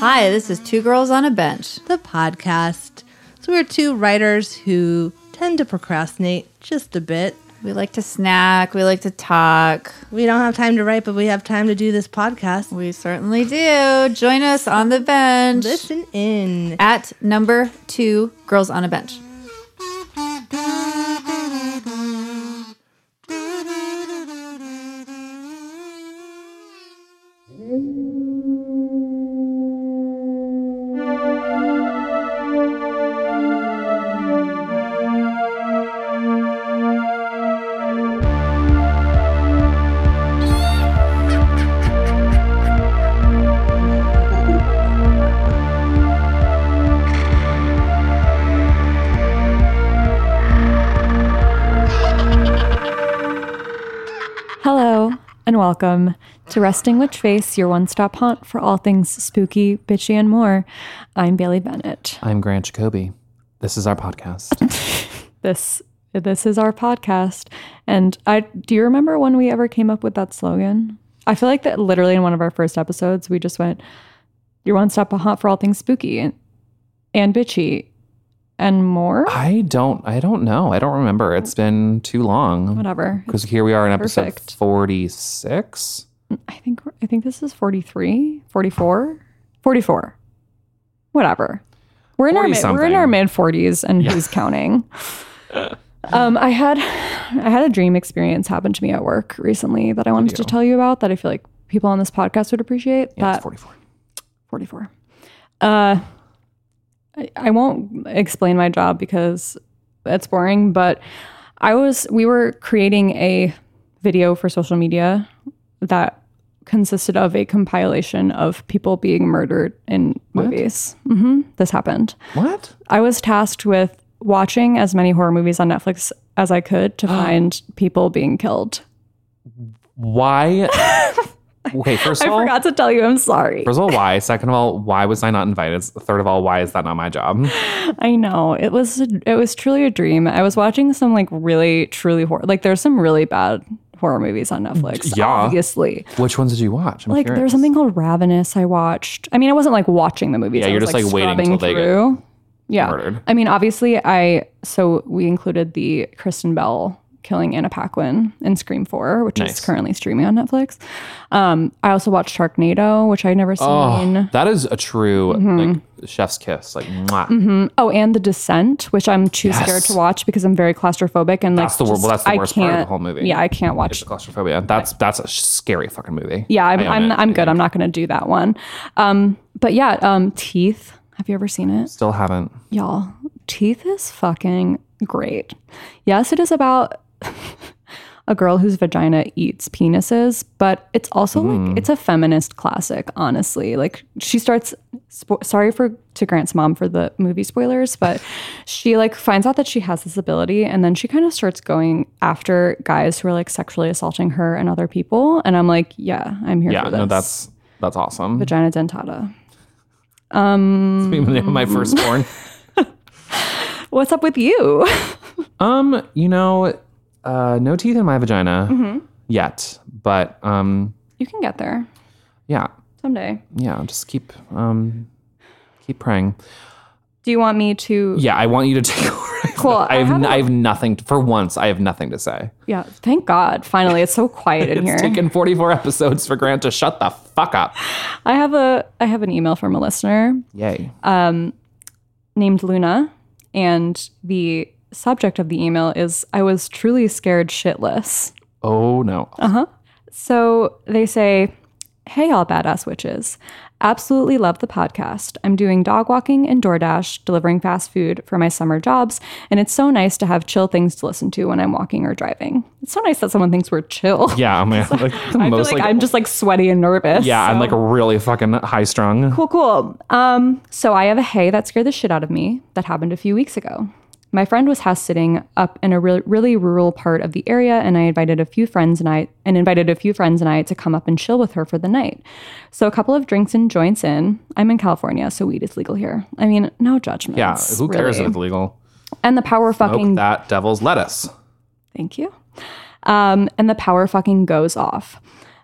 Hi, this is Two Girls on a Bench. the podcast. So we're two writers who tend to procrastinate just a bit. We like to snack, we like to talk. We don't have time to write, but we have time to do this podcast. We certainly do. Join us on the bench Listen in. at number two Girls on a Bench. Welcome to Resting Witch Face, your one stop haunt for all things spooky, bitchy, and more. I'm Bailey Bennett. I'm Grant Jacoby. This is our podcast. This this is our podcast. And I do you remember when we ever came up with that slogan? I feel like that literally in one of our first episodes, we just went, Your one stop haunt for all things spooky and, and bitchy and more. I don't I don't know. I don't remember. It's been too long. Whatever. Because here we are in episode Perfect. 46. I think I think this is 43, 44, 44. Whatever. We're in our mid, we're in our mid 40s, and who's counting. um I had I had a dream experience happen to me at work recently that I wanted to tell you about that I feel like people on this podcast would appreciate. Yeah, that it's 44. 44. Uh I, I won't explain my job because it's boring, but I was we were creating a video for social media that consisted of a compilation of people being murdered in movies. hmm This happened. What? I was tasked with watching as many horror movies on Netflix as I could to find people being killed. Why? okay, first of all, I forgot to tell you, I'm sorry. first of all, why? Second of all, why was I not invited? Third of all, why is that not my job? I know it was it was truly a dream. I was watching some like really truly horror like there's some really bad horror movies on Netflix. Yeah. obviously. Which ones did you watch? I'm Like curious. there's something called Ravenous. I watched. I mean, I wasn't like watching the movies. Yeah, I you're was, just, like, waiting scrubbing till they get. Yeah, murdered. I mean, obviously, I so we included the Kristen Bell killing Anna Paquin in Scream Four, which Nice. is currently streaming on Netflix. Um, I also watched Sharknado, which I'd never seen. Oh, that is a true Mm-hmm. like chef's kiss. Like, mwah. Oh, and The Descent, which I'm too scared to watch because I'm very claustrophobic and like That's the just- well, that's the I worst part of the whole movie. Yeah, I can't watch. it's claustrophobia. That's that's a scary fucking movie. Yeah, I'm I I'm, it. I'm good. I'm not going to do that one. Um, but yeah, um, Teeth. Have you ever seen it, Still haven't. y'all? Teeth is fucking great. Yes, it is about a girl whose vagina eats penises, but it's also Hmm. like it's a feminist classic. Honestly, like she starts. Spo- sorry for to Grant's mom for the movie spoilers, but she like finds out that she has this ability, and then she kind of starts going after guys who are like sexually assaulting her and other people. And I'm like, yeah, I'm here Yeah, for this. no, that's that's awesome. vagina dentata. It's the name of my firstborn. What's up with you? um, you know, uh, no teeth in my vagina Mm-hmm. yet, but um, you can get there yeah, someday. yeah, just keep um, keep praying. Do you want me to? Yeah, I want you to take over. Cool. I have, I have I have nothing. For once, I have nothing to say. Yeah. Thank God. Finally, it's so quiet in here. It's taken 44 episodes for Grant to shut the fuck up. I have a I have an email from a listener Yay. Um, named Luna, and the subject of the email is "I was truly scared shitless." oh no. Uh-huh. So they say, Hey, all badass witches. Absolutely love the podcast. I'm doing dog walking and DoorDash, delivering fast food for my summer jobs, and it's so nice to have chill things to listen to when I'm walking or driving. It's so nice that someone thinks we're chill. Yeah, I'm like, the I feel most like, like, I'm just like sweaty and nervous. yeah, I'm so- like really fucking high strung. Cool, cool. Um, so I have a hay that scared the shit out of me that happened a few weeks ago. My friend was house sitting up in a re- really rural part of the area, and I invited a few friends and I and invited a few friends and I to come up and chill with her for the night. So a couple of drinks and joints in. I'm in California, so weed is legal here. I mean, no judgments. Yeah, who cares really. if it's legal? And the power Smoke fucking that devil's lettuce. Thank you. Um, and the power fucking goes off.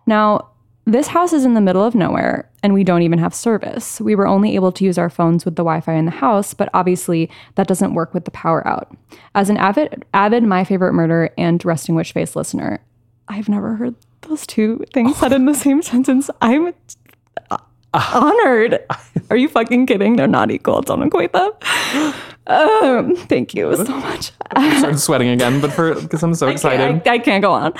Now, This house is in the middle of nowhere and we don't even have service. We were only able to use our phones with the Wi Fi in the house, but obviously that doesn't work with the power out. As an avid, avid My Favorite Murder and Resting Witch Face listener, I've never heard those two things said in the same sentence. I'm honored. Are you fucking kidding? They're not equal. Don't equate them. Um, thank you so much. I started sweating again, but for because I'm so excited. I, I can't go on.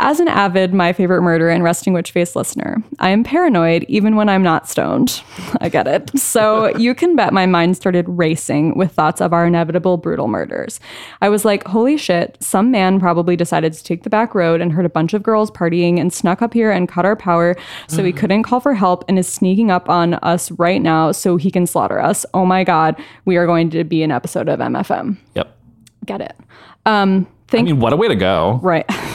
As an avid My Favorite Murder and Resting Witch Face listener, I am paranoid even when I'm not stoned. I get it. So you can bet my mind started racing with thoughts of our inevitable brutal murders. I was like, holy shit, some man probably decided to take the back road and heard a bunch of girls partying and snuck up here and cut our power so he couldn't call for help and is sneaking up on us right now so he can slaughter us. Oh my God, we are going to be an episode of MFM. Yep. Get it. Um, I mean, what a way to go. Right.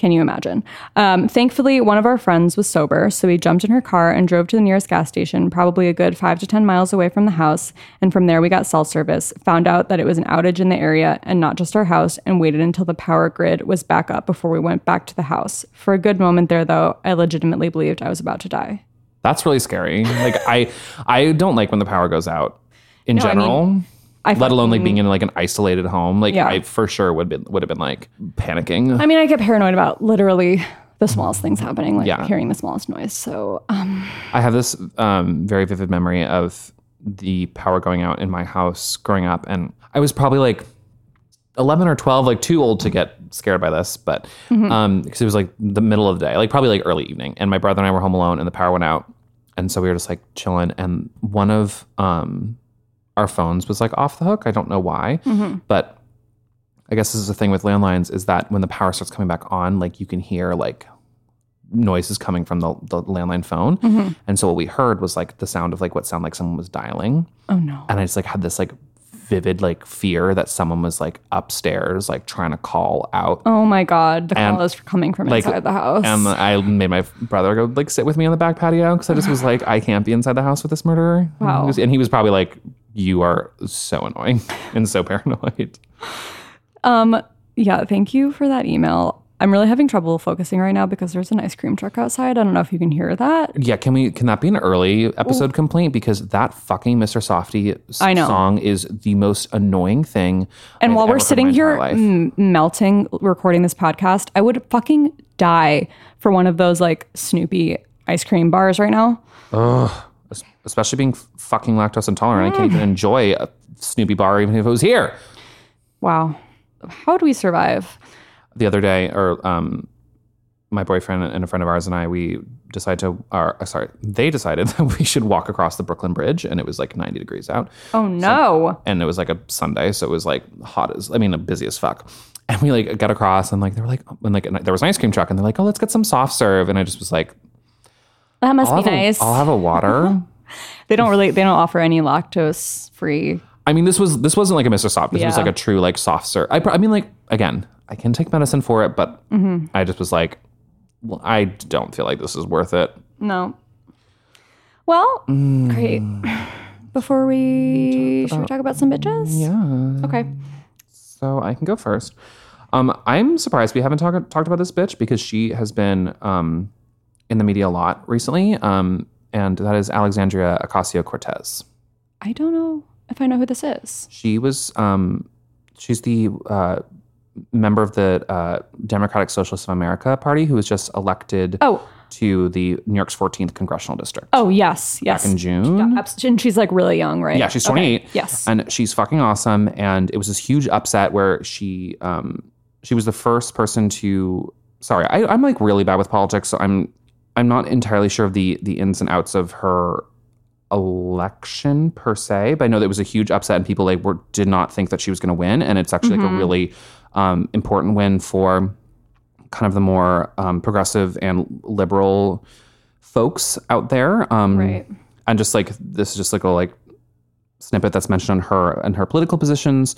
Can you imagine? Um, thankfully, one of our friends was sober, so we jumped in her car and drove to the nearest gas station, probably a good five to 10 miles away from the house. And from there, we got cell service, found out that it was an outage in the area and not just our house, and waited until the power grid was back up before we went back to the house. For a good moment there, though, I legitimately believed I was about to die. That's really scary. Like I, I don't like when the power goes out in I mean, general. I let alone like being in like an isolated home. Like Yeah. I for sure would be, would have been like panicking. I mean, I get paranoid about literally the smallest things happening, like Yeah. hearing the smallest noise. So, um, I have this um, very vivid memory of the power going out in my house growing up, and I was probably like eleven or twelve, like too old to get scared by this, but um, because it was like the middle of the day, like probably like early evening, and my brother and I were home alone, and the power went out, and so we were just like chilling, and one of um, our phones was like off the hook. I don't know why, mm-hmm. but I guess this is the thing with landlines is that when the power starts coming back on, like you can hear like noises coming from the, the landline phone. Mm-hmm. And so what we heard was like the sound of like what sounded like someone was dialing. oh no. And I just like had this like vivid like fear that someone was like upstairs, like trying to call out. Oh my God. The And, call is coming from like, inside the house. And I made my brother go like sit with me on the back patio because I just was like, I can't be inside the house with this murderer. Wow. And he was, and he was probably like, You are so annoying and so paranoid. Um, yeah, thank you for that email. I'm really having trouble focusing right now because there's an ice cream truck outside. I don't know if you can hear that. Yeah, can we? Can that be an early episode complaint? Because that fucking Mr. Softee s- I know. song is the most annoying thing. And I've while ever we're sitting here m- melting, recording this podcast, I would fucking die for one of those like Snoopy ice cream bars right now. Es- especially being fucking lactose intolerant, I can't Mm. even enjoy a Snoopy bar even if it was here. Wow. How do we survive? The other day, or um, my boyfriend and a friend of ours and I, we decided to, or uh, sorry, they decided that we should walk across the Brooklyn Bridge, and it was like 90 degrees out. Oh no. and it was like a Sunday, so it was like hot as I mean, busy as fuck. And we like got across, and like they were like, and like there was an ice cream truck, and they're like, oh, let's get some soft serve, and I just was like, that must I'll be nice. I'll have a water. they don't really they don't offer any lactose free. I mean, this was this wasn't like a Mr. Soft. This was Yeah. like a true like soft serve. I, pr- I mean, like again, I can take medicine for it, but Mm-hmm. I just was like, well, I don't feel like this is worth it. No. Well, Mm. great. Before we should we talk about some bitches? Yeah. Okay. So I can go first. Um, I'm surprised we haven't talked talked about this bitch because she has been um, in the media a lot recently. Um, and that is Alexandria Ocasio Cortez. I don't know if I know who this is. She was um, she's the uh, member of the uh, Democratic Socialists of America Party who was just elected Oh, to the New York's 14th congressional district oh yes, yes. back in June. And she's like really young, right? Yeah, she's Okay, 28. Yes. and she's fucking awesome. And it was this huge upset where she um she was the first person to. Sorry, I, I'm like really bad with politics, so I'm I'm not entirely sure of the the ins and outs of her election per se, but I know that it was a huge upset and people like were did not think that she was going to win, and it's actually like a really um, important win for kind of the more um, progressive and liberal folks out there. Um, Right. And just like this is just like a like snippet that's mentioned on her and her political positions,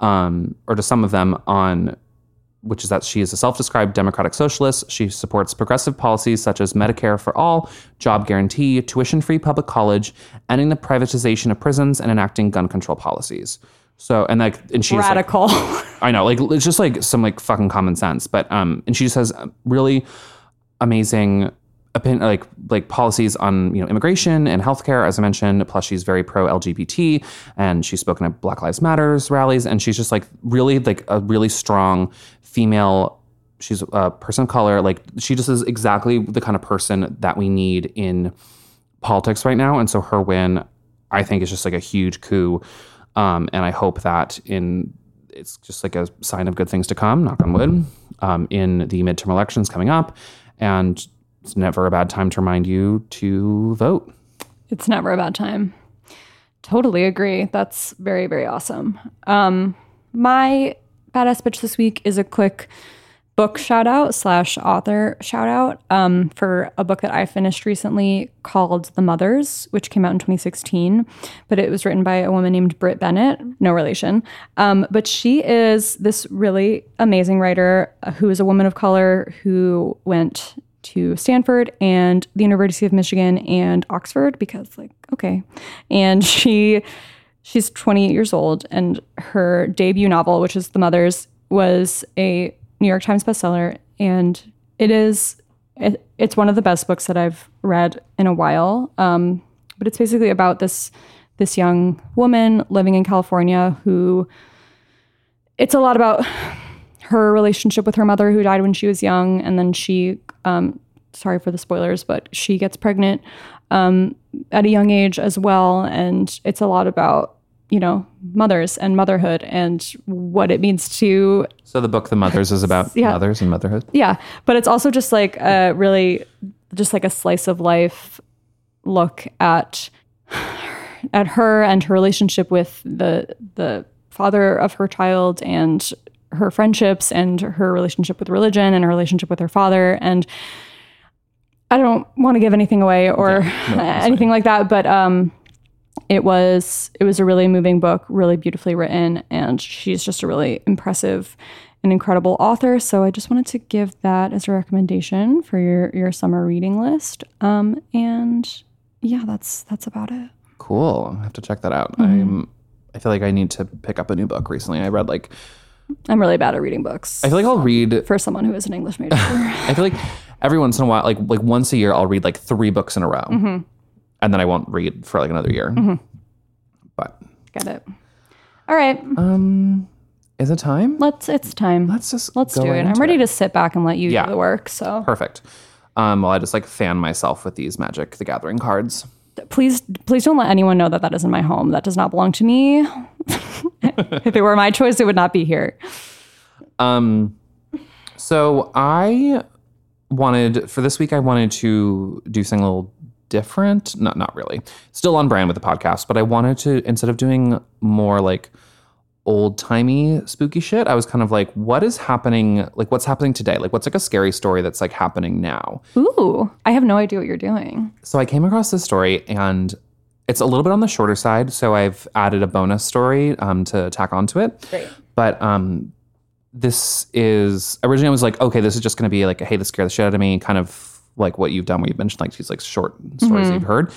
um, or just some of them on which is that she is a self-described democratic socialist. She supports progressive policies such as Medicare for all, job guarantee, tuition-free public college, ending the privatization of prisons, and enacting gun control policies. So and like and she's like, Radical. I know, like it's just like some like fucking common sense. But um, and she just has really amazing like like policies on you know immigration and healthcare, as I mentioned. Plus, she's very pro LGBT, and she's spoken at Black Lives Matters rallies, and she's just like really like a really strong female. She's a person of color. Like she just is exactly the kind of person that we need in politics right now. And so her win, I think, is just like a huge coup. Um, and I hope that in it's just like a sign of good things to come, knock on wood, um, in the midterm elections coming up. And it's never a bad time to remind you to vote. It's never a bad time. Totally agree. That's very, very awesome. Um, my badass bitch this week is a quick book shout out slash author shout out um, for a book that I finished recently called The Mothers, which came out in 2016. But it was written by a woman named Brit Bennett, no relation. Um, but she is this really amazing writer who is a woman of color who went to Stanford and the University of Michigan and Oxford because, like, okay. And she. She's 28 years old, and her debut novel, which is The Mothers, was a New York Times bestseller, and it is it, it's one of the best books that I've read in a while. Um, but it's basically about this this young woman living in California who it's a lot about her relationship with her mother who died when she was young, and then she um, sorry for the spoilers, but she gets pregnant um, at a young age as well, and it's a lot about you know mothers and motherhood and what it means to So the book The Mothers is about Yeah. mothers and motherhood. yeah but it's also just like a really just like a slice of life look at at her and her relationship with the the father of her child and her friendships and her relationship with religion and her relationship with her father and I don't want to give anything away or anything like that but um it was it was a really moving book really beautifully written and she's just a really impressive and incredible author so i just wanted to give that as a recommendation for your your summer reading list um and yeah that's that's about it Cool. I have to check that out. I'm. I feel like I need to pick up a new book recently. I read like i'm really bad at reading books. I feel like I'll read for someone who is an english major. I feel like every once in a while, like like once a year, I'll read like three books in a row, and then I won't read for like another year. But get it. All right. Um, is it time? let's it's time. Let's just let's go do it. i'm ready to sit back and let you Yeah. do the work so. Perfect. Um, while I just like fan myself with these Magic the Gathering cards. Please please don't let anyone know that that isn't my home that does not belong to me if it were my choice it would not be here Um, so I wanted for this week. I wanted to do something a little different. Not not really. Still on brand with the podcast, but I wanted to instead of doing more like old timey spooky shit. I was kind of like, what is happening? Like, what's happening today? Like, what's like a scary story that's like happening now? Ooh, I have no idea what you're doing. So I came across this story and it's a little bit on the shorter side. So I've added a bonus story um, to tack onto it. Great. But um, this is originally I was like, okay, this is just going to be like, hey, this scared the shit out of me, kind of like what you've done, where you've mentioned like these like short stories you've heard.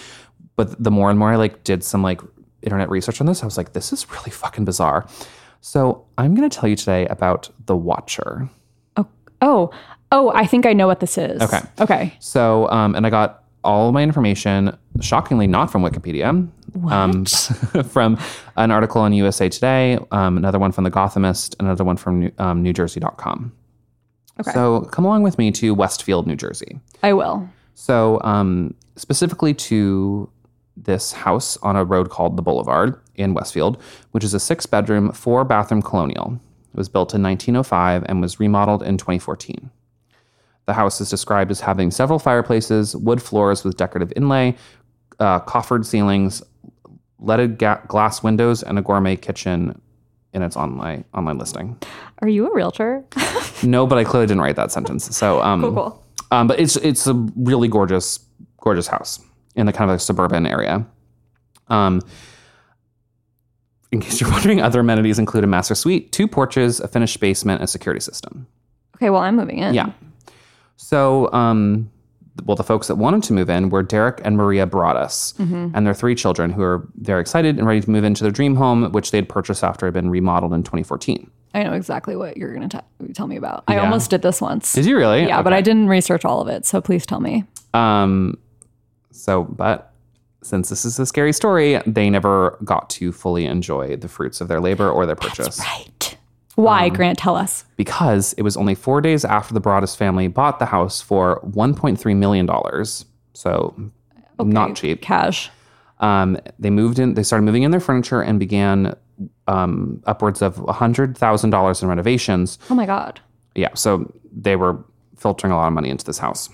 But the more and more I like did some like internet research on this, I was like, this is really fucking bizarre. So I'm going to tell you today about the Watcher. Oh, oh, oh, I think I know what this is. Okay. Okay. So, um, and I got all my information, shockingly not from Wikipedia, um, from an article on USA Today, um, another one from The Gothamist, another one from New, um, NewJersey.com. Okay. So come along with me to Westfield, New Jersey. I will. So, um, specifically to this house on a road called the Boulevard in Westfield, which is a six bedroom, four bathroom colonial. It was built in 1905 and was remodeled in 2014. The house is described as having several fireplaces, wood floors with decorative inlay, uh, coffered ceilings, leaded ga- glass windows, and a gourmet kitchen in its online online listing. Are you a realtor? No, but I clearly didn't write that sentence. So, um, cool. um, but it's it's a really gorgeous, gorgeous house in the kind of a suburban area. Um, in case you're wondering, other amenities include a master suite, two porches, a finished basement, and a security system. Okay, well, I'm moving in. Yeah. So, um, well, the folks that wanted to move in were Derek and Maria Broaddus and their three children who are very excited and ready to move into their dream home, which they had purchased after it had been remodeled in 2014. I know exactly what you're going to tell me about. I almost did this once. Did you really? Yeah, but I didn't research all of it. So please tell me. Um, so, but since this is a scary story, they never got to fully enjoy the fruits of their labor or their purchase Right. Why, Grant? Tell us. because it was only four days after the Broaddus family bought the house for $1.3 million. So, not cheap. Cash. Um, they moved in, they started moving in their furniture and began um, upwards of $100,000 in renovations. Oh my God. Yeah, so they were filtering a lot of money into this house.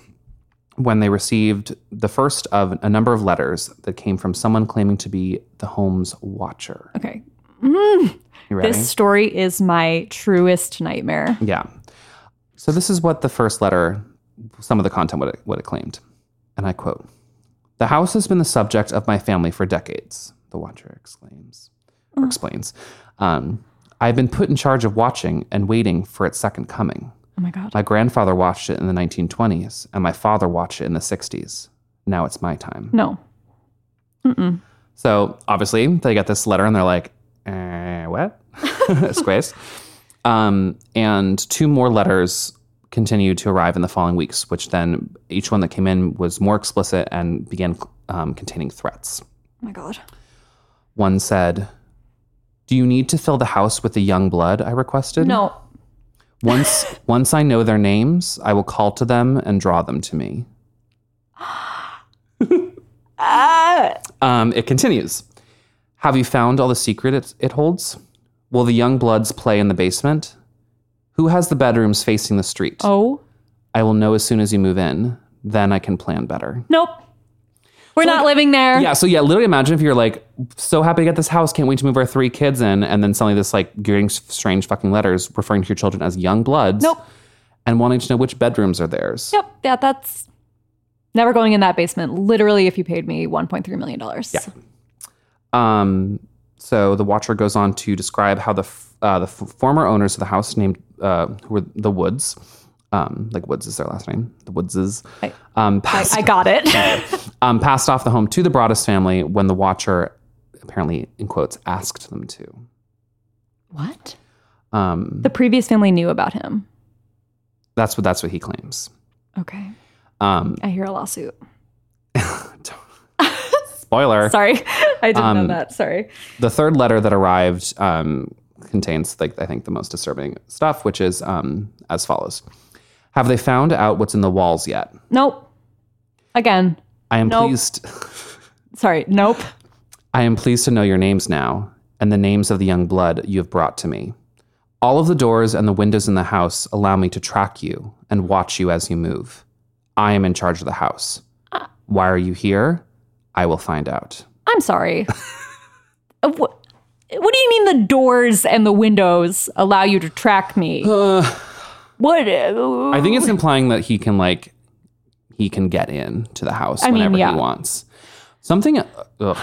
When they received the first of a number of letters that came from someone claiming to be the home's watcher. Okay. Ready? This story is my truest nightmare. Yeah. So this is what the first letter, some of the content, what it, what it claimed. And I quote The house has been the subject of my family for decades, the watcher exclaims, or explains. Um, I've been put in charge of watching and waiting for its second coming. Oh my God. My grandfather watched it in the 1920s, and my father watched it in the 60s. Now it's my time. No. So obviously, they get this letter and they're like, eh, what? Squares. Um, and two more letters continued to arrive in the following weeks, which then each one that came in was more explicit and began um, containing threats. Oh my God. One said, Do you need to fill the house with the young blood? I requested. No. Once, once I know their names, I will call to them and draw them to me. um, it continues. Have you found all the secret it, it holds? Will the young bloods play in the basement? Who has the bedrooms facing the street? Oh. I will know as soon as you move in. Then I can plan better. Nope. We're not living there. Yeah, so yeah, literally imagine if you're like so happy to get this house, can't wait to move our three kids in, and then suddenly this like getting strange fucking letters referring to your children as young bloods. Nope. And wanting to know which bedrooms are theirs. Yep. Yeah, that's never going in that basement. Literally, if you paid me $1.3 million. Yeah. Um, so the Watcher goes on to describe how the uh, the f- former owners of the house, named uh, who were the Woods, um, like Woods is their last name, the Woodses, I- um, I, passed, I got it. um, passed off the home to the Broaddus family when the Watcher, apparently in quotes, asked them to. what? Um, The previous family knew about him. that's what that's what he claims. Okay. Um, I hear a lawsuit. spoiler. Sorry. I didn't Um, know that. Sorry. the third letter that arrived um, contains like I think the most disturbing stuff, which is um, as follows: Have they found out what's in the walls yet? Nope. Again. I am Nope. pleased. Sorry. Nope. I am pleased to know your names now and the names of the young blood you have brought to me. All of the doors and the windows in the house allow me to track you and watch you as you move. I am in charge of the house. Why are you here? I will find out. I'm sorry. Uh, what, what do you mean the doors and the windows allow you to track me? What? uh, I think it's implying that he can like he can get in to the house I mean, whenever yeah. he wants. Something. Ugh,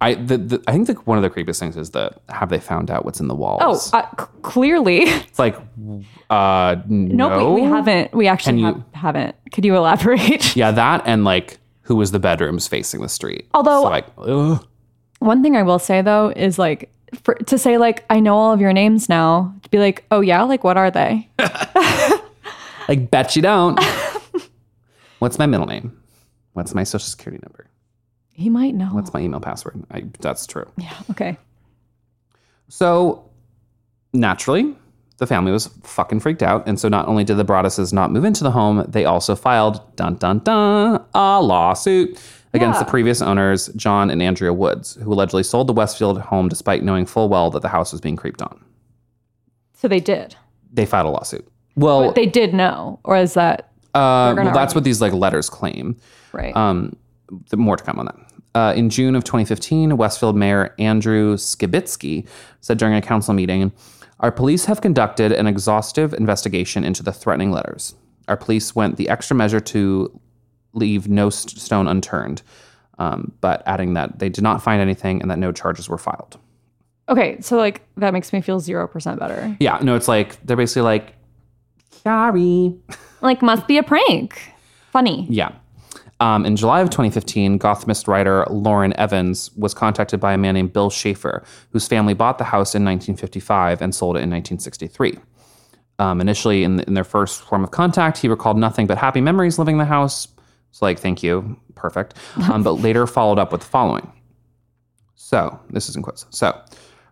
I the, the I think the, one of the creepiest things is that have they found out what's in the walls? Oh, uh, c- clearly. it's like uh no, Nope, we, we haven't. We actually you- have, haven't. Could you elaborate? Yeah, that and like who was the bedrooms facing the street. Although- so like ugh. One thing I will say though is like for, to say like I know all of your names now. To be like, oh yeah, like what are they? like bet you don't. What's my middle name? What's my social security number? He might know. What's my email password? I, that's true. yeah. Okay. So naturally, the family was fucking freaked out. And so not only did the Broadduses not move into the home, they also filed dun dun dun a lawsuit against Yeah. the previous owners, John and Andrea Woods, who allegedly sold the Westfield home despite knowing full well that the house was being creeped on. So they did. They filed a lawsuit. Well, But they did know, or is that uh, well that's what these like letters claim. right? Um, more to come on that. Uh, in June of 2015, Westfield Mayor Andrew Skibitsky said during a council meeting, "Our police have conducted an exhaustive investigation into the threatening letters. Our police went the extra measure to leave no stone unturned." Um, but adding that they did not find anything and that no charges were filed. okay, so like that makes me feel zero percent better. Yeah, no, it's like they're basically like, sorry. Like must be a prank. Funny. Yeah. Um, in July of 2015, Gothamist writer Lauren Evans was contacted by a man named Bill Schaefer, whose family bought the house in 1955 and sold it in 1963. Um, initially, in, in their first form of contact, he recalled nothing but happy memories living in the house, So, like, thank you. Perfect. Um, but later followed up with the following. So, this is in quotes. So,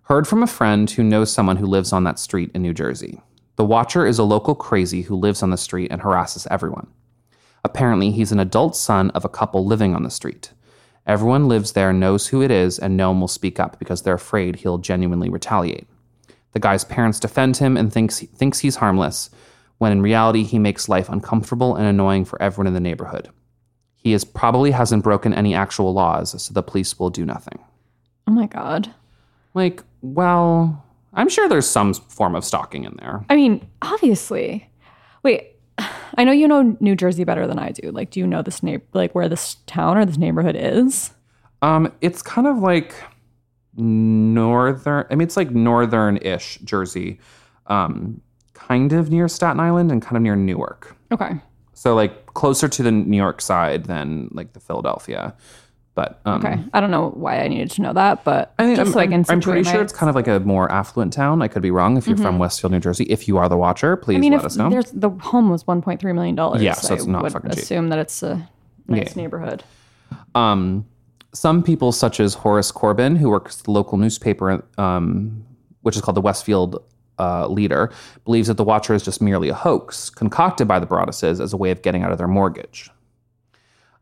heard from a friend who knows someone who lives on that street in New Jersey. The watcher is a local crazy who lives on the street and harasses everyone. Apparently, he's an adult son of a couple living on the street. Everyone lives there knows who it is, and no one will speak up because they're afraid he'll genuinely retaliate. The guy's parents defend him and thinks thinks he's harmless, when in reality he makes life uncomfortable and annoying for everyone in the neighborhood. He is probably hasn't broken any actual laws, so the police will do nothing. Oh my god. Like, well, I'm sure there's some form of stalking in there. I mean, obviously. Wait, I know you know New Jersey better than I do. Like, do you know this neighbor, like where this town or this neighborhood is? Um, it's kind of like northern. I mean, it's like northern-ish Jersey, um, kind of near Staten Island and kind of near Newark. Okay. So like closer to the New York side than like the Philadelphia. But um, Okay. I don't know why I needed to know that, but I mean, just I'm, so I can I'm, pretty sure it's kind of like a more affluent town. I could be wrong. If you're from Westfield, New Jersey, if you are the watcher, please I mean, let if us know. there's the home was 1.3 million dollars, Yeah, so it's I not would fucking cheap. assume that it's a nice Yeah. neighborhood. Um, some people, such as Horace Corbin, who works the local newspaper, um, which is called the Westfield uh, Leader, believes that the Watcher is just merely a hoax concocted by the Broadduses as a way of getting out of their mortgage.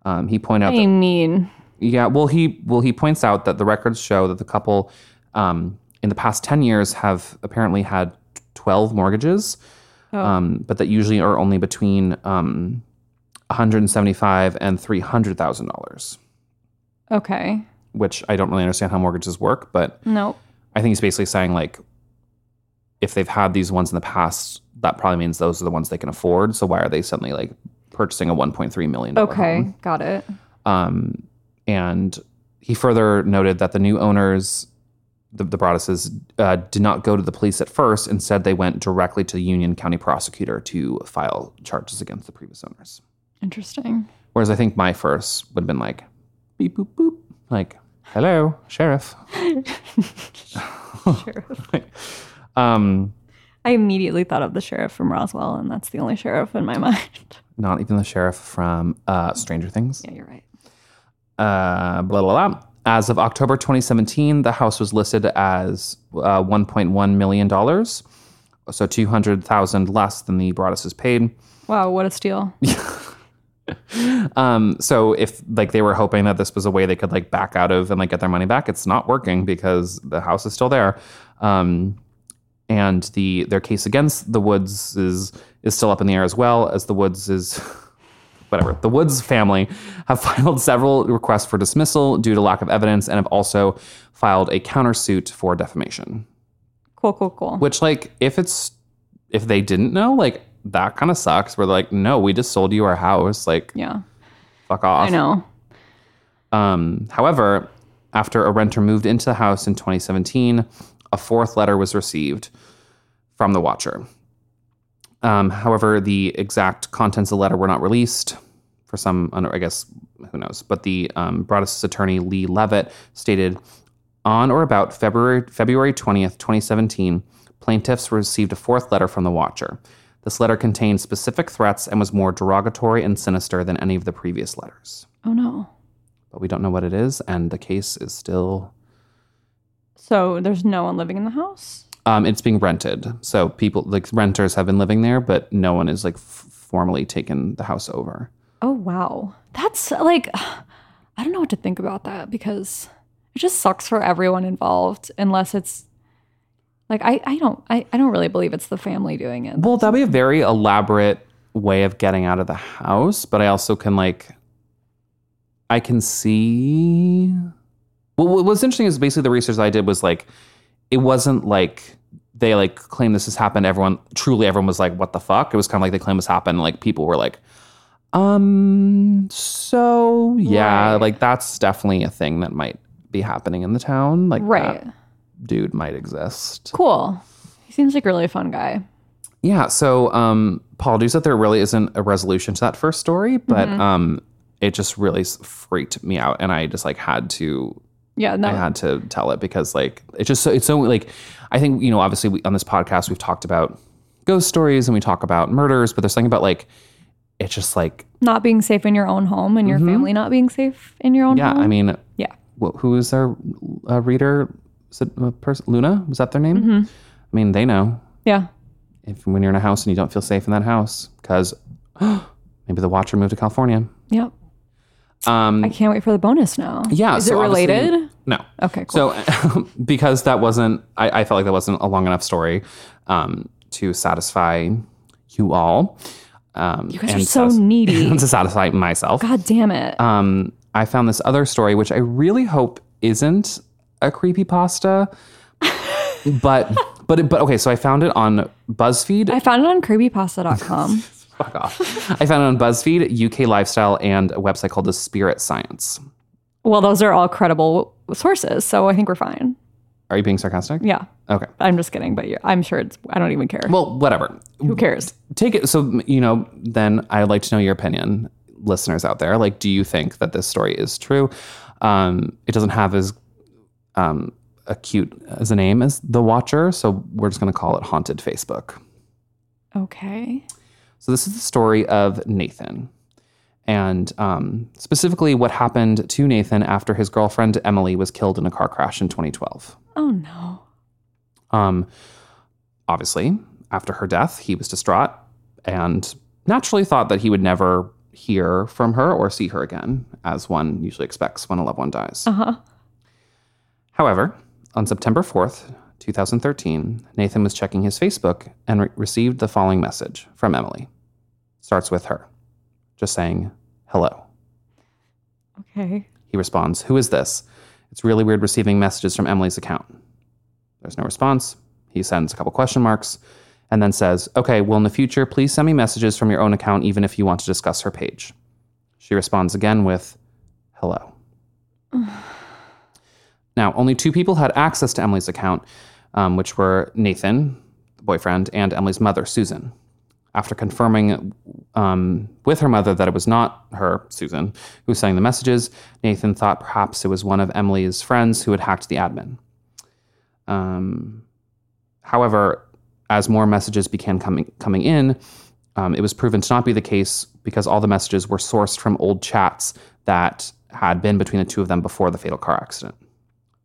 Um, he pointed out that I mean, Yeah, well, he well he points out that the records show that the couple, um, in the past ten years, have apparently had twelve mortgages, um, but that usually are only between um, one hundred and seventy-five and three hundred thousand dollars. okay. Which I don't really understand how mortgages work, but No. I think he's basically saying like, if they've had these ones in the past, that probably means those are the ones they can afford. So why are they suddenly like purchasing a one point three million? dollar Okay. home? Got it. Um, and he further noted that the new owners, the, the Broadduses, uh, did not go to the police at first. Instead, they went directly to the Union County prosecutor to file charges against the previous owners. Interesting. Whereas I think my first would have been like, beep, boop, boop. Like, hello, sheriff. um, I immediately thought of the sheriff from Roswell, and that's the only sheriff in my mind. not even the sheriff from uh, Stranger Things. yeah, you're right. uh, blah, blah, blah. As of October 2017, the house was listed as uh, $1.1 million, so 200000 less than the Broadduses paid. Wow, what a steal. Um, so if like they were hoping that this was a way they could like back out of and like get their money back, it's not working because the house is still there. Um, and the their case against the Woods is is still up in the air as well as the Woods is whatever. The Woods family have filed several requests for dismissal due to lack of evidence and have also filed a countersuit for defamation. Cool, cool, cool. Which like if it's if they didn't know, like that kind of sucks. We're like, no, we just sold you our house. Like Yeah, fuck off. I know. Um, however, after a renter moved into the house in 2017, a fourth letter was received from the watcher. Um, however, the exact contents of the letter were not released for some, I guess, who knows. But the um, Broaddus attorney Lee Levitt stated on or about February February 20th, 2017, plaintiffs received a fourth letter from the watcher. This letter contained specific threats and was more derogatory and sinister than any of the previous letters Oh no. but we don't know what it is, and the case is still. So there's no one living in the house? Um, it's being rented, so people like renters have been living there, but no one is like f- formally taken the house over. Oh wow. That's like I don't know what to think about that because it just sucks for everyone involved unless it's like I, I don't I, I don't really believe it's the family doing it. Well, that'd be a very elaborate way of getting out of the house, but I also can like, I can see. Well, what- what's interesting is basically the research I did was like, it wasn't like they like claim this has happened. Everyone truly, everyone was like, "What the fuck?" It was kind of like they claim this happened. And, like people were like, um, so yeah, Right. like that's definitely a thing that might be happening in the town. Like Right. that dude might exist. Cool. He seems like a really fun guy. Yeah. So, um, apologies that there really isn't a resolution to that first story, but Mm-hmm. um, it just really freaked me out, and I just like had to, Yeah, no. I had to tell it because like it's just so it's so like I think you know obviously we, on this podcast we've talked about ghost stories and we talk about murders, but there's something about like it's just like not being safe in your own home and your family not being safe in your own Mm-hmm. Yeah, home. I mean, yeah. wh- who is our uh, reader? Is it a person? Luna? Was that their name? Mm-hmm. I mean, they know Yeah. if when you're in a house and you don't feel safe in that house because maybe the watcher moved to California. Yep. Um, I can't wait for the bonus now. yeah. Is so it related? No. Okay, cool. So because that wasn't, I, I felt like that wasn't a long enough story um, to satisfy you all. Um, you guys are so needy. to satisfy myself. God damn it. um, I found this other story, which I really hope isn't a creepy pasta, but but it, but okay. So I found it on BuzzFeed. I found it on creepypasta.com. Fuck off. I found it on BuzzFeed, UK Lifestyle, and a website called The Spirit Science. well, those are all credible sources, so I think we're fine. Are you being sarcastic? Yeah. Okay. I'm just kidding, but I'm sure it's, I don't even care. Well, whatever. Who cares? Take it. So you know, then I'd like to know your opinion, listeners out there. Like, do you think that this story is true? Um, it doesn't have as um, acute as a name as The Watcher, so we're just going to call it Haunted Facebook. Okay. So this is the story of Nathan, and um, specifically what happened to Nathan after his girlfriend Emily was killed in a car crash in 2012. Oh no. Um, obviously, after her death, he was distraught and naturally thought that he would never hear from her or see her again, as one usually expects when a loved one dies. Uh huh. However, on September 4th, 2013, Nathan was checking his Facebook and re- received the following message from Emily. Starts with her, just saying, hello. Okay. He responds, Who is this? It's really weird receiving messages from Emily's account. There's no response. He sends a couple question marks and then says, Okay, well, in the future, please send me messages from your own account, even if you want to discuss her page. She responds again with, Hello. now, only two people had access to Emily's account, um, which were Nathan, the boyfriend, and Emily's mother, Susan. After confirming um, with her mother that it was not her, Susan, who was sending the messages, Nathan thought perhaps it was one of Emily's friends who had hacked the admin. Um, however, as more messages began coming coming in, um, it was proven to not be the case because all the messages were sourced from old chats that had been between the two of them before the fatal car accident.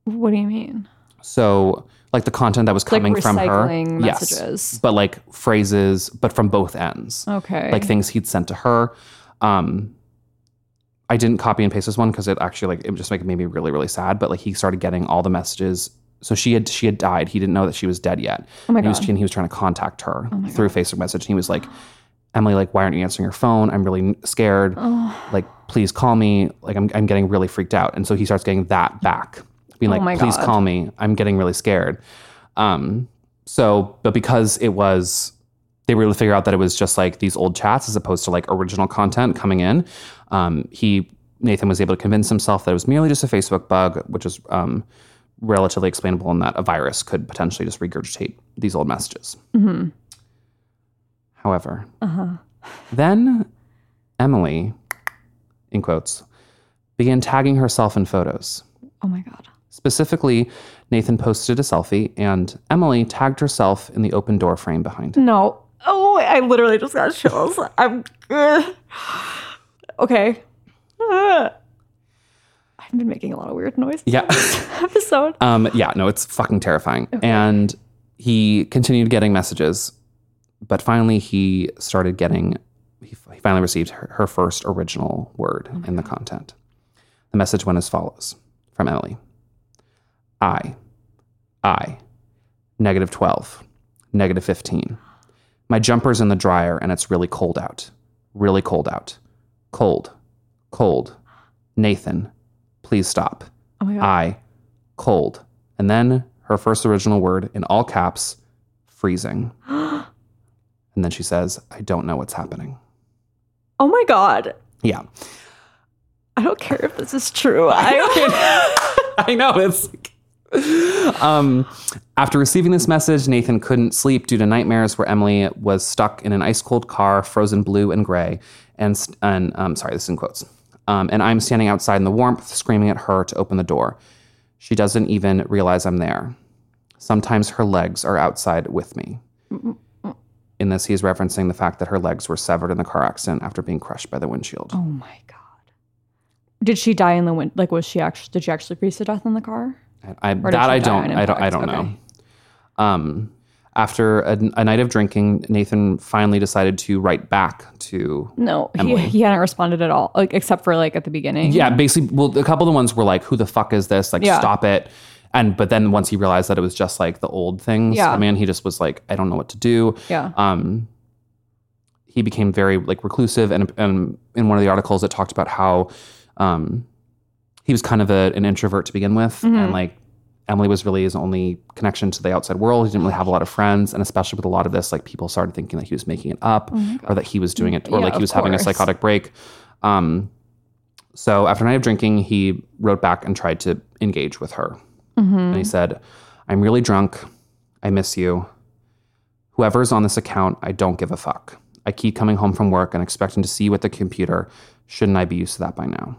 What do you mean? So, like the content that was Like coming from her, recycling yes, messages. but like phrases, but from both ends Okay. like things he'd sent to her. Um, I didn't copy and paste this one because it actually like it just like made me really really sad. But like he started getting all the messages. So she had she had died. He didn't know that she was dead yet. Oh my and he was, God. and he was trying to contact her through Facebook message. And he was like, Emily, like, why aren't you answering your phone? I'm really scared. Oh. Like, please call me. Like, I'm I'm getting really freaked out. And so he starts getting that back, being Oh like, please God. call me. I'm getting really scared. Um, so, but because it was they were able to figure out that it was just like these old chats as opposed to like original content coming in. Um, he Nathan was able to convince himself that it was merely just a Facebook bug, which is um, relatively explainable in that a virus could potentially just regurgitate these old messages. However, then Emily, in quotes, began tagging herself in photos. oh my god. Specifically, Nathan posted a selfie, and Emily tagged herself in the open door frame behind. No. Oh, I literally just got chills. I'm ugh. okay. Ugh. I've been making a lot of weird noises Yeah. episode. Um, yeah, no, it's fucking terrifying. And he continued getting messages, but finally he started getting, he, he finally received her, her first original word in the content. The message went as follows from Emily I, I, negative 12, negative 15. My jumper's in the dryer and it's really cold out. Really cold out. Cold, cold. Nathan, please stop. Oh my god. I, cold. And then her first original word in all caps, freezing. and then she says, I don't know what's happening. oh my god. Yeah. I don't care if this is true. I I know. It's um, after receiving this message, Nathan couldn't sleep due to nightmares where Emily was stuck in an ice cold car, frozen blue and gray. And, and um, sorry, this is in quotes. Um, and I'm standing outside in the warmth, screaming at her to open the door. She doesn't even realize I'm there. Sometimes her legs are outside with me. In this, he's referencing the fact that her legs were severed in the car accident after being crushed by the windshield. Oh my god. Did she die in the wind? Like, was she actually? Did she actually freeze to death in the car? I, I- that I don't, I don't, I don't know. Um, after a, a night of drinking, Nathan finally decided to write back to. No, he, Emily. he hadn't responded at all, like except for like at the beginning. Yeah, basically, well, a couple of the ones were like, "Who the fuck is this? Like, Yeah. stop it!" And but then once he realized that it was just like the old things, Yeah. I mean, he just was like, "I don't know what to do." yeah. um, he became very like reclusive and, and in one of the articles it talked about how um, he was kind of a, an introvert to begin with Mm-hmm. and like emily was really his only connection to the outside world he didn't really have a lot of friends and especially with a lot of this like people started thinking that he was making it up or that he was doing it or Yeah, like he was having a psychotic break um, so after a night of drinking he wrote back and tried to engage with her Mm-hmm. and he said i'm really drunk i miss you Whoever's on this account, I don't give a fuck. I keep coming home from work and expecting to see you at the computer. Shouldn't I be used to that by now?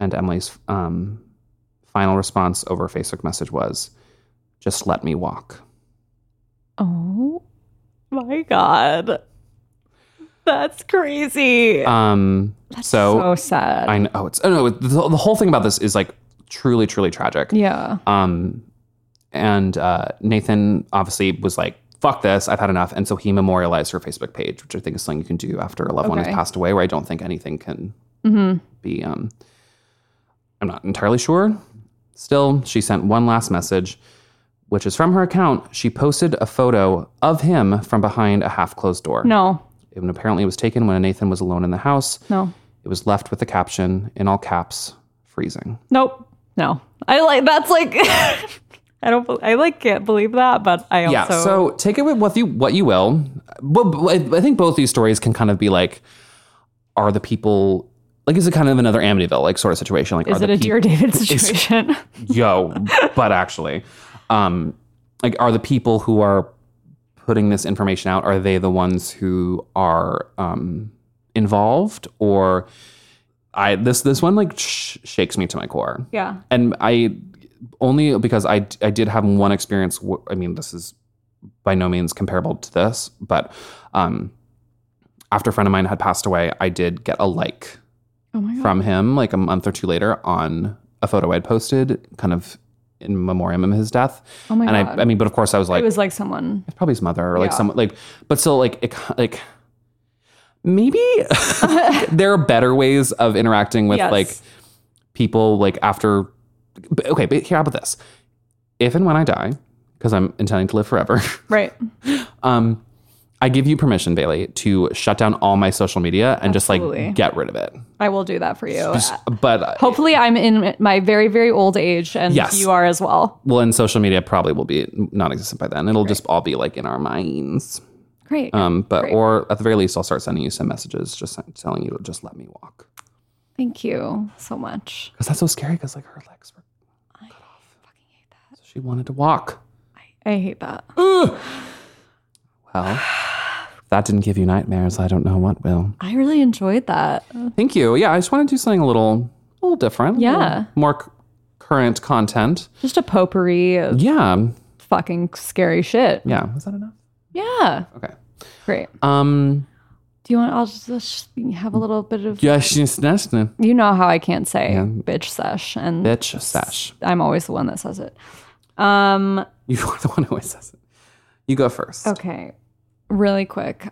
And Emily's um, final response over a Facebook message was, just let me walk. Oh my god, that's crazy. Um, so, so sad. I know it's, oh no, the, the whole thing about this is like truly, truly tragic. yeah. Um, and uh, Nathan obviously was like, fuck this, I've had enough. And so he memorialized her Facebook page, which I think is something you can do after a loved one has passed away, where I don't think anything can Mm-hmm. be. Um, I'm not entirely sure. Still, she sent one last message, which is from her account. She posted a photo of him from behind a half closed door. No. And apparently, it was taken when Nathan was alone in the house. No. It was left with the caption in all caps, freezing. Nope. No. I like that's like I don't I like can't believe that, but I also yeah so take it with what you what you will but I think both these stories can kind of be like are the people like is it kind of another Amityville like sort of situation like is are it the a Dear David situation? yo but actually um like are the people who are putting this information out are they the ones who are um involved or I this this one like sh- shakes me to my core yeah. and I only because I I did have one experience. w- I mean, this is by no means comparable to this, but um, after a friend of mine had passed away, I did get a like Oh from him like a month or two later on a photo I'd posted, kind of in memoriam of his death. Oh my and god. I, I mean, but of course, I was like, it was like someone it's probably his mother or like Yeah. someone like, but still like it like maybe there are better ways of interacting with Yes. like people like after. Okay, but here how about this? If and when I die, because I'm intending to live forever, right. um, I give you permission, Bailey, to shut down all my social media and just like get rid of it. I will do that for you. But uh, Hopefully I'm in my very, very old age and Yes. you are as well. well, and social media probably will be non-existent by then. It'll just all be like in our minds. Great. Um, but Great. or at the very least, I'll start sending you some messages, just telling you to just let me walk. Thank you so much. Because that's so scary. Because like her legs were I cut off. fucking hate that. So she wanted to walk. I hate that. Well, if that didn't give you nightmares. I don't know what will. I really enjoyed that. Thank you. Yeah, I just want to do something a little, a little different. Yeah. more c- current content. Just a potpourri of Yeah, fucking scary shit. yeah. Was that enough? Yeah. Okay. Great. Um. Do you want? I'll just, just have a little bit of. Yeah, she's the You know how I can't say Yeah. bitch sesh, and bitch sesh. I'm always the one that says it. Um. You are the one who always says it. You go first. Okay. Really quick.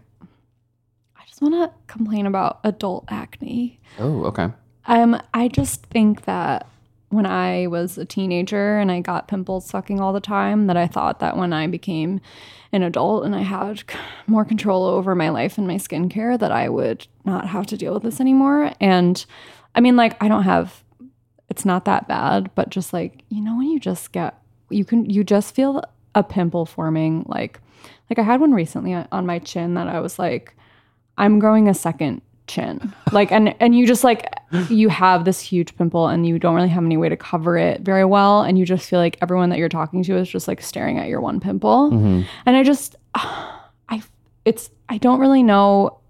I just want to complain about adult acne. Oh, okay. Um, I just think that when I was a teenager and I got pimples sucking all the time, that I thought that when I became an adult and I had more control over my life and my skincare, that I would not have to deal with this anymore. And I mean, like, I don't have, it's not that bad, but just like, you know, when you just get, you can, you just feel a pimple forming. Like, like I had one recently on my chin that I was like, I'm growing a second chin. Like and and you just like you have this huge pimple and you don't really have any way to cover it very well and you just feel like everyone that you're talking to is just like staring at your one pimple. Mm-hmm. And I just I it's I don't really know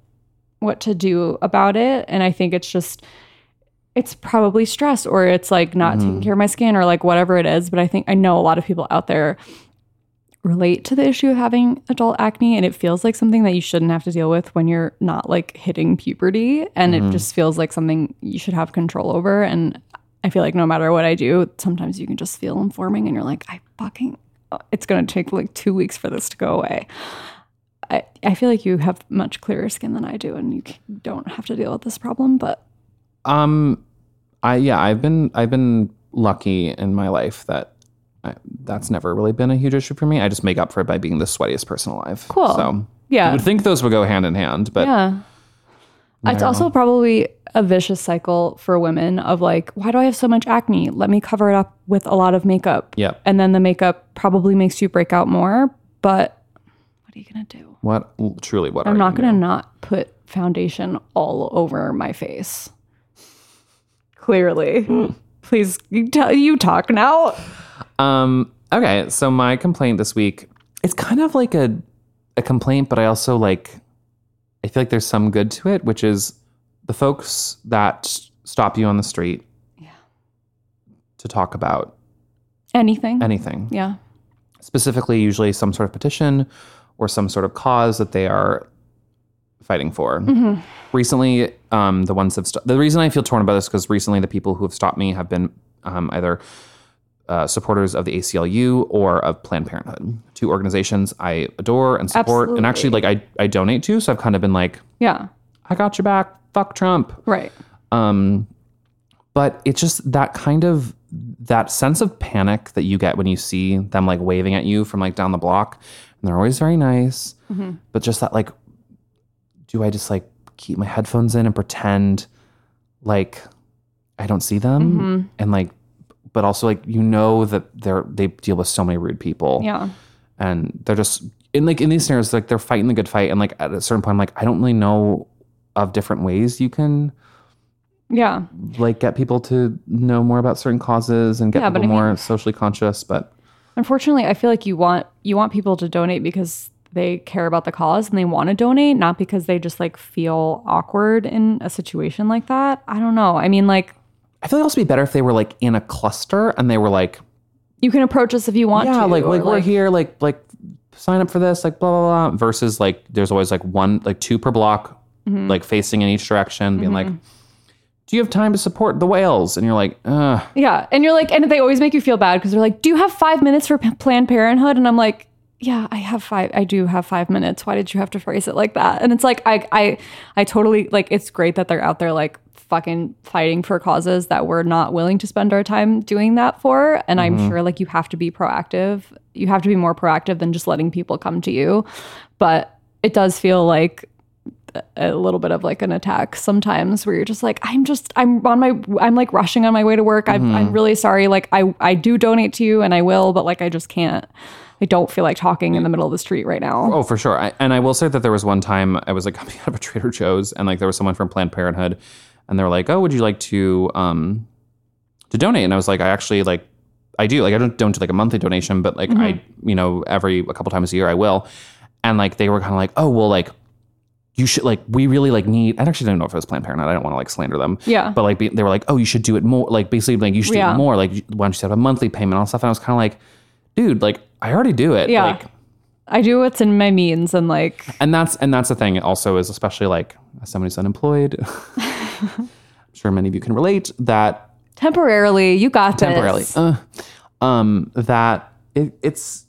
what to do about it and I think it's just it's probably stress or it's like not taking care of my skin or like whatever it is, but I think I know a lot of people out there relate to the issue of having adult acne and it feels like something that you shouldn't have to deal with when you're not like hitting puberty and it just feels like something you should have control over and I feel like no matter what I do sometimes you can just feel them forming and you're like I fucking it's going to take like 2 weeks for this to go away. I, I feel like you have much clearer skin than I do and you don't have to deal with this problem but Um, I yeah, I've been I've been lucky in my life that I, that's never really been a huge issue for me. I just make up for it by being the sweatiest person alive. Cool. So yeah you would think those would go hand in hand, but Yeah. It's also probably a vicious cycle for women of like, why do I have so much acne? Let me cover it up with a lot of makeup. Yep. And then the makeup probably makes you break out more. But what are you going to do? what truly what I'm are not you going to doing? not put foundation all over my face. Clearly. Hmm. Please, you, tell, you talk now. Um. Okay. So my complaint this week, it's kind of like a a complaint, but I also like. I feel like there's some good to it, which is the folks that stop you on the street. Yeah. To talk about Anything. anything, yeah. specifically, usually some sort of petition or some sort of cause that they are fighting for. Mm-hmm. Recently, um, the ones that st- the reason I feel torn about this because recently the people who have stopped me have been um, either uh, supporters of the ACLU or of Planned Parenthood, two organizations I adore and support, and actually like I I donate to. So I've kind of been like, Yeah. I got your back. Fuck Trump. Right. Um, but it's just that kind of that sense of panic that you get when you see them like waving at you from like down the block, and they're always very nice. But just that like, do I just like keep my headphones in and pretend like I don't see them, and like, but also like you know that they're they deal with so many rude people, Yeah. and they're just in like in these scenarios like they're fighting the good fight, and like at a certain point, I'm like I don't really know of different ways you can Yeah. like get people to know more about certain causes and get Yeah, people I mean- more socially conscious. But Unfortunately, I feel like you want you want people to donate because they care about the cause and they want to donate, not because they just like feel awkward in a situation like that. I don't know. I mean, like I feel like it'd also be better if they were like in a cluster and they were like, you can approach us if you want yeah, to. like or, like we're here, like like sign up for this, like blah blah blah. Versus like there's always like one like two per block, Mm-hmm. like facing in each direction, being like, do you have time to support the whales? And you're like, Ugh. Yeah, and you're like, and they always make you feel bad because they're like, "Do you have five minutes for P- Planned Parenthood?" And I'm like, "Yeah, I have five. I do have five minutes. Why did you have to phrase it like that?" And it's like, I, I, I totally like. It's great that they're out there like fucking fighting for causes that we're not willing to spend our time doing that for. And I'm mm-hmm. sure like you have to be proactive. You have to be more proactive than just letting people come to you. But it does feel like a little bit of like an attack sometimes where you're just like i'm just i'm on my i'm like rushing on my way to work I'm, I'm mm-hmm. really sorry like i i do donate to you and i will but like i just can't i don't feel like talking in the middle of the street right now Oh, for sure. I, and I will say that there was one time I was like coming out of a Trader Joe's, and like there was someone from Planned Parenthood, and they were like, "Oh, would you like to um to donate?" And I was like, "I actually like I do. Like I don't don't do like a monthly donation, but like I you know every a couple times a year I will." And like they were kind of like, "Oh, well, like." You should like we really like need. I actually don't know if it was Planned Parenthood. I don't want to like slander them. Yeah. But like be, they were like, oh, you should do it more. Like basically like you should do it more. Like why don't you up a monthly payment and all stuff? And I was kind of like, dude, like I already do it. Yeah. Like i do what's in my means and like and that's and that's the thing also is especially like as someone who's unemployed i'm sure many of you can relate that temporarily you got temporarily this. uh, um that it, it's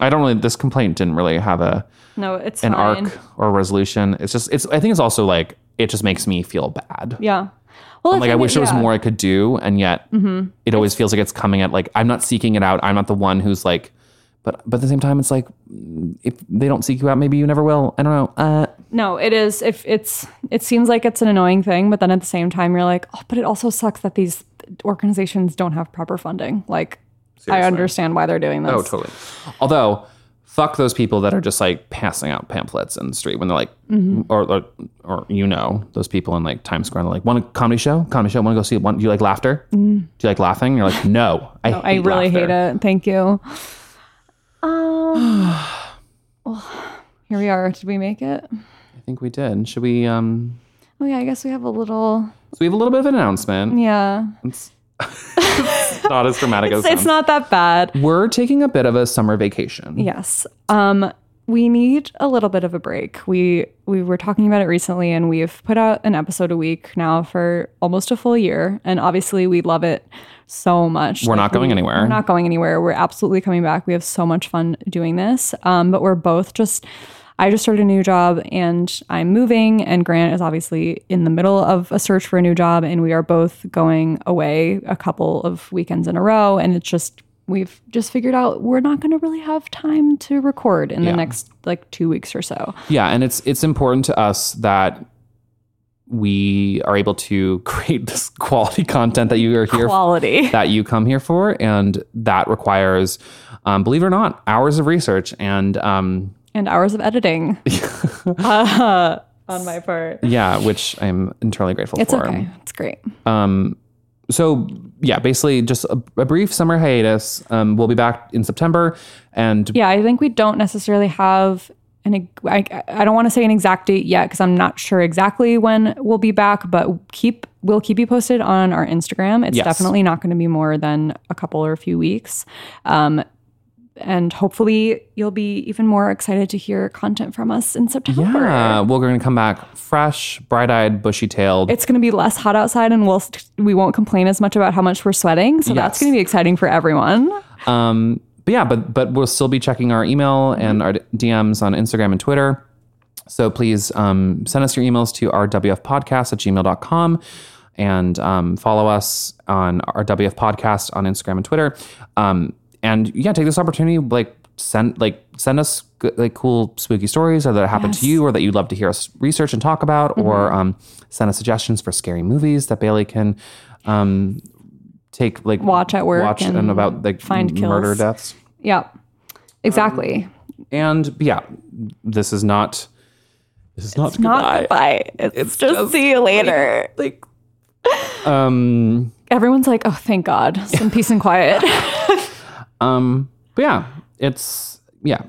i don't really this complaint didn't really have a no it's an fine. arc or a resolution it's just it's i think it's also like it just makes me feel bad yeah well like i wish it- there was yeah. Mm-hmm. more i could do and yet it always feels like it's coming at like i'm not seeking it out i'm not the one who's like but but at the same time it's like mm, if they don't seek you out maybe you never will i don't know uh No, it is. If it's, it seems like it's an annoying thing, but then at the same time, you're like, oh, but it also sucks that these organizations don't have proper funding. Like, I understand why they're doing this. Oh, totally. Although, fuck those people that are just like passing out pamphlets in the street when they're like, Mm-hmm. or, or or you know, those people in like Times Square. And they're like, want a comedy show? Comedy show? Want to go see it? Want, do you like laughter? Do you like laughing? You're like, no, I, Mm. I really laughter." hate it. Thank you. Um, well, here we are. Did we make it? I think we did. Should we? Um, Oh yeah, I guess we have a little. so we have a little bit of an announcement. Yeah. It's- not as dramatic as it's, it it's sounds. not that bad. We're taking a bit of a summer vacation. Yes. Um, we need a little bit of a break. We we were talking about it recently, and we've put out an episode a week now for almost a full year. And obviously, we love it so much. We're not going we- anywhere. We're not going anywhere. We're absolutely coming back. We have so much fun doing this. Um, but we're both just. I just started a new job and I'm moving, and Grant is obviously in the middle of a search for a new job, and we are both going away a couple of weekends in a row. And it's just, we've just figured out we're not going to really have time to record in Yeah. the next like two weeks or so. Yeah, and it's it's important to us that we are able to create this quality content that you are here Quality. that you come here for, and that requires, um, believe it or not, hours of research and um, And hours of editing uh, on my part. yeah, which I'm entirely grateful It's for. okay. It's great. Um, so yeah, basically just a, a brief summer hiatus. Um, we'll be back in September, and Yeah, I think we don't necessarily have an. I, I don't want to say an exact date yet because I'm not sure exactly when we'll be back. But keep we'll keep you posted on our Instagram. It's Yes. definitely not going to be more than a couple or a few weeks. Um, and hopefully you'll be even more excited to hear content from us in September. yeah, we're going to come back fresh, bright-eyed, bushy-tailed. It's going to be less hot outside, and we'll we won't complain as much about how much we're sweating. So that's going to be exciting for everyone. Um, but yeah, but but we'll still be checking our email and our DMs on Instagram and Twitter. So please um, send us your emails to our wfpodcast at gmail.com and um, follow us on our WF podcast on Instagram and Twitter. Um, and yeah, take this opportunity, like send like send us like cool spooky stories or that happened to you or that you'd love to hear us research and talk about, or um, send us suggestions for scary movies that Bailey can um, take like Watch at work watch and, and about like find murder deaths. Yeah, exactly. And yeah, this is not this is not Not goodbye. It's, just, see you later. like um Everyone's like, oh, thank God, some peace and quiet. um but yeah, it's yeah.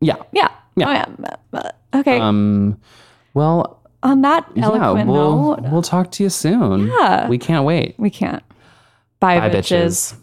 Yeah. yeah. Yeah. Oh, yeah. Okay. Um well, On that yeah, eloquent we'll note, we'll talk to you soon. Yeah. We can't wait. we can't. Bye, Bye, bitches. bitches.